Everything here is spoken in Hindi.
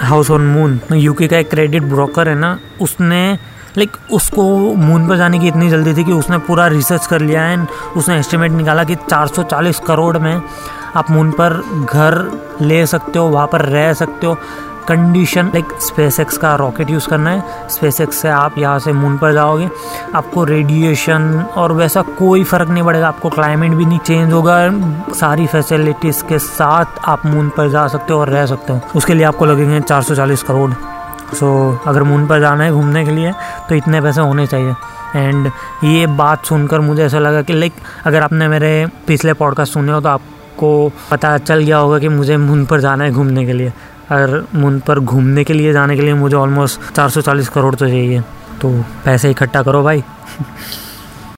हाउस ऑन मून यूके का एक क्रेडिट ब्रोकर है ना, उसने लाइक उसको मून पर जाने की इतनी जल्दी थी कि उसने पूरा रिसर्च कर लिया एंड उसने एस्टिमेट निकाला कि 440 करोड़ में आप मून पर घर ले सकते हो, वहाँ पर रह सकते हो। कंडीशन लाइक स्पेसएक्स का रॉकेट यूज़ करना है। स्पेसएक्स से आप यहाँ से मून पर जाओगे आपको रेडिएशन और वैसा कोई फ़र्क नहीं पड़ेगा आपको क्लाइमेट भी नहीं चेंज होगा सारी फैसिलिटीज़ के साथ आप मून पर जा सकते हो और रह सकते हो। उसके लिए आपको लगेंगे 440 करोड़। सो so, अगर मून पर जाना है घूमने के लिए तो इतने पैसे होने चाहिए। एंड ये बात सुनकर मुझे ऐसा लगा कि लाइक अगर आपने मेरे पिछले पॉडकास्ट सुने हो तो आपको पता चल गया होगा कि मुझे मून पर जाना है घूमने के लिए। अगर मून पर घूमने के लिए जाने के लिए मुझे ऑलमोस्ट 440 करोड़ तो चाहिए। तो पैसे इकट्ठा करो भाई।